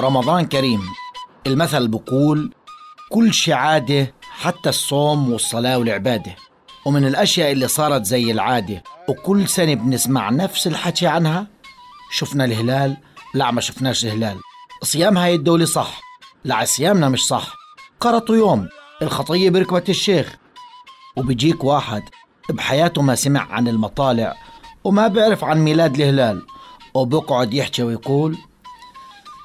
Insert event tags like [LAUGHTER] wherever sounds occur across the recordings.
رمضان كريم. المثل بقول كل شي عادة حتى الصوم والصلاة والعبادة. ومن الأشياء اللي صارت زي العادة وكل سنة بنسمع نفس الحكي عنها. شفنا الهلال؟ لا ما شفناش الهلال. صيام هاي الدولة صح لا صيامنا مش صح. قرطوا يوم الخطية بركبة الشيخ. وبيجيك واحد بحياته ما سمع عن المطالع وما بيعرف عن ميلاد الهلال وبقعد يحكي ويقول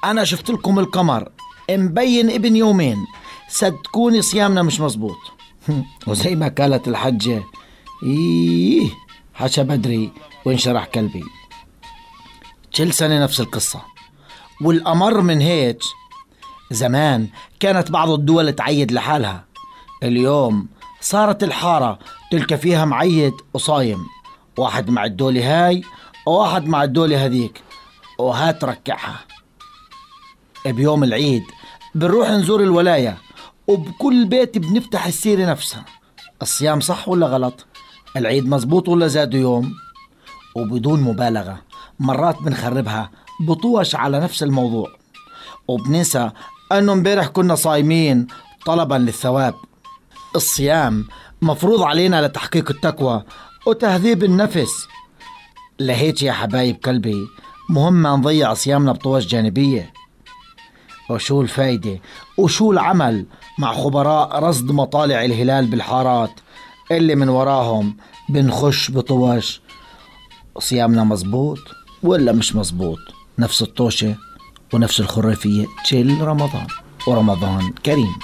أنا شفت لكم القمر. مبين ابن يومين. صدقوني صيامنا مش مزبوط [LAUGHS] وزي ما قالت الحجة إيه حكى بدري وانشرح كلبي كل سنة نفس القصة. والأمر من هيك زمان كانت بعض الدول تعيد لحالها. اليوم صارت الحارة تلقى فيها معيد وصايم. واحد مع الدولة هاي وواحد مع الدولة هذيك. وهات ركعها. بيوم العيد. بنروح نزور الولاية وبكل بيت بنفتح السيرة نفسها. الصيام صح ولا غلط؟ العيد مزبوط ولا زادوا يوم؟ وبدون مبالغة مرات بنخربها بطوش على نفس الموضوع. وبننسى أنه امبارح كنا صايمين طلبا للثواب. الصيام مفروض علينا لتحقيق التقوى وتهذيب النفس. لهيك يا حبايب قلبي مهم ما نضيع صيامنا بطوش جانبية. وشو الفايدة؟ وشو العمل مع خبراء رصد مطالع الهلال بالحارات اللي من وراهم بنخش بطوش؟ صيامنا مزبوط ولا مش مزبوط؟ نفس الطوشة ونفس الخرافية. تشيل رمضان ورمضان كريم.